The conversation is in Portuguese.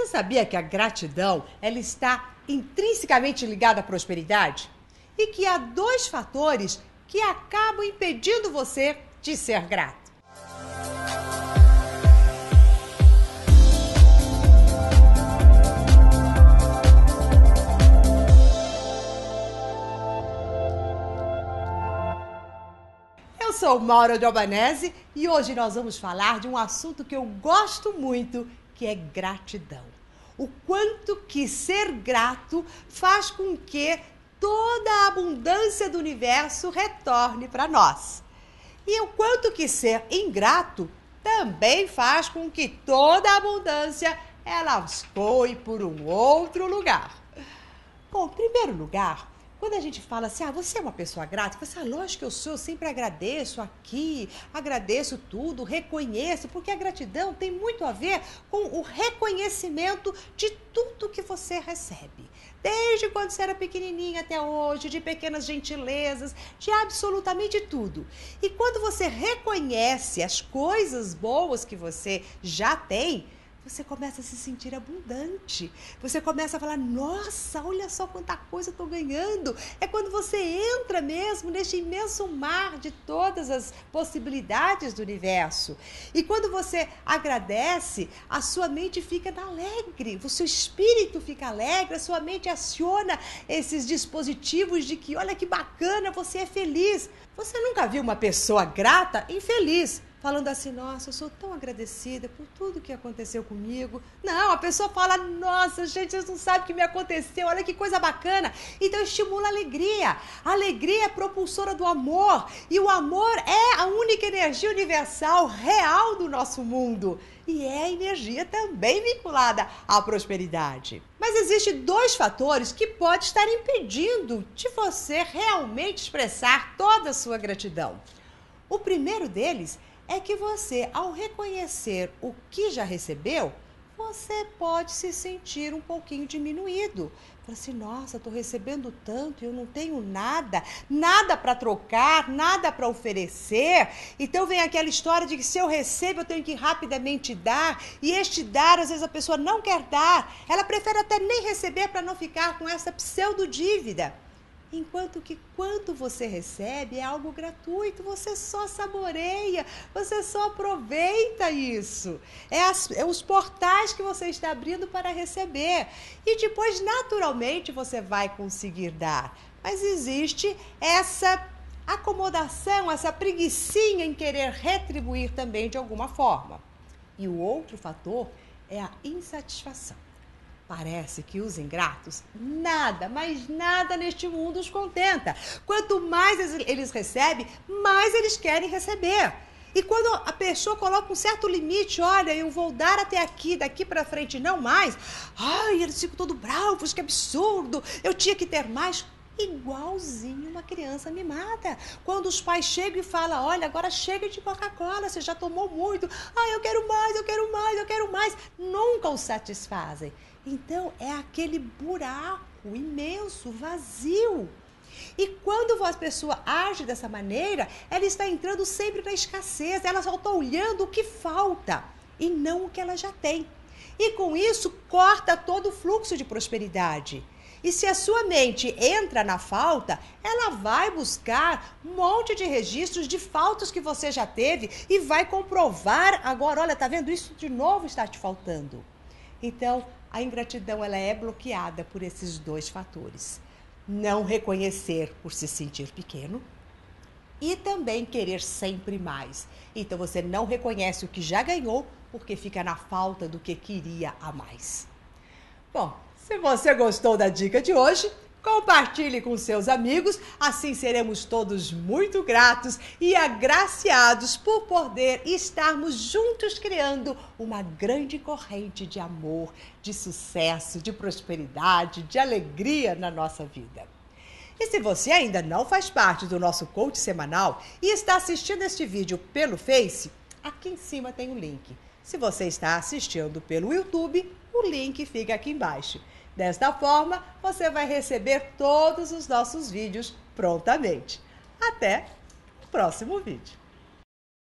Você sabia que a gratidão ela está intrinsecamente ligada à prosperidade? E que há dois fatores que acabam impedindo você de ser grato. Eu sou Maura de Albanese e hoje nós vamos falar de um assunto que eu gosto muito, que é gratidão. O quanto que ser grato faz com que toda a abundância do universo retorne para nós. E o quanto que ser ingrato também faz com que toda a abundância ela foi por um outro lugar. Bom, em primeiro lugar, quando a gente fala assim, ah, você é uma pessoa grata, você, ah, lógico que eu sou, eu sempre agradeço aqui, agradeço tudo, reconheço, porque a gratidão tem muito a ver com o reconhecimento de tudo que você recebe. Desde quando você era pequenininha até hoje, de pequenas gentilezas, de absolutamente tudo. E quando você reconhece as coisas boas que você já tem, você começa a se sentir abundante. Você começa a falar: nossa, olha só quanta coisa eu estou ganhando. É quando você entra mesmo neste imenso mar de todas as possibilidades do universo. E quando você agradece, a sua mente fica alegre, o seu espírito fica alegre, a sua mente aciona esses dispositivos de que, olha que bacana, você é feliz. Você nunca viu uma pessoa grata infeliz? Falando assim: nossa, eu sou tão agradecida por tudo que aconteceu comigo. Não, a pessoa fala: nossa, gente, vocês não sabem o que me aconteceu, olha que coisa bacana. Então estimula a alegria. A alegria é propulsora do amor e o amor é a única energia universal real do nosso mundo. E é energia também vinculada à prosperidade. Mas existem dois fatores que podem estar impedindo de você realmente expressar toda a sua gratidão. O primeiro deles é que você, ao reconhecer o que já recebeu, você pode se sentir um pouquinho diminuído. Fala assim, nossa, estou recebendo tanto e eu não tenho nada, nada para trocar, nada para oferecer. Então vem aquela história de que se eu recebo, eu tenho que rapidamente dar. E este dar, às vezes a pessoa não quer dar. Ela prefere até nem receber para não ficar com essa pseudo dívida. Enquanto que quanto você recebe é algo gratuito, você só saboreia, você só aproveita isso. É, as, é os portais que você está abrindo para receber. E depois, naturalmente, você vai conseguir dar. Mas existe essa acomodação, essa preguiçinha em querer retribuir também de alguma forma. E o outro fator é a insatisfação. Parece que os ingratos, nada, mas nada neste mundo os contenta. Quanto mais eles recebem, mais eles querem receber. E quando a pessoa coloca um certo limite, olha, eu vou dar até aqui, daqui para frente não mais. Ai, eles ficam todo bravos, que absurdo. Eu tinha que ter mais igualzinho uma criança mimada. Quando os pais chegam e falam: Olha, agora chega de Coca-Cola, você já tomou muito. Ah, eu quero mais, eu quero mais, eu quero mais. Nunca o satisfazem. Então é aquele buraco imenso, vazio. E quando a pessoa age dessa maneira, ela está entrando sempre na escassez, ela só está olhando o que falta e não o que ela já tem. E com isso, corta todo o fluxo de prosperidade. E se a sua mente entra na falta, ela vai buscar um monte de registros de faltas que você já teve e vai comprovar agora, olha, tá vendo isso de novo está te faltando. Então, a ingratidão ela é bloqueada por esses dois fatores. Não reconhecer por se sentir pequeno e também querer sempre mais. Então você não reconhece o que já ganhou porque fica na falta do que queria a mais. Bom, se você gostou da dica de hoje, Compartilhe com seus amigos, assim seremos todos muito gratos e agraciados por poder estarmos juntos criando uma grande corrente de amor, de sucesso, de prosperidade, de alegria na nossa vida. E se você ainda não faz parte do nosso coach semanal e está assistindo este vídeo pelo Face, aqui em cima tem o um link. Se você está assistindo pelo YouTube, o link fica aqui embaixo. Desta forma, você vai receber todos os nossos vídeos prontamente. Até o próximo vídeo.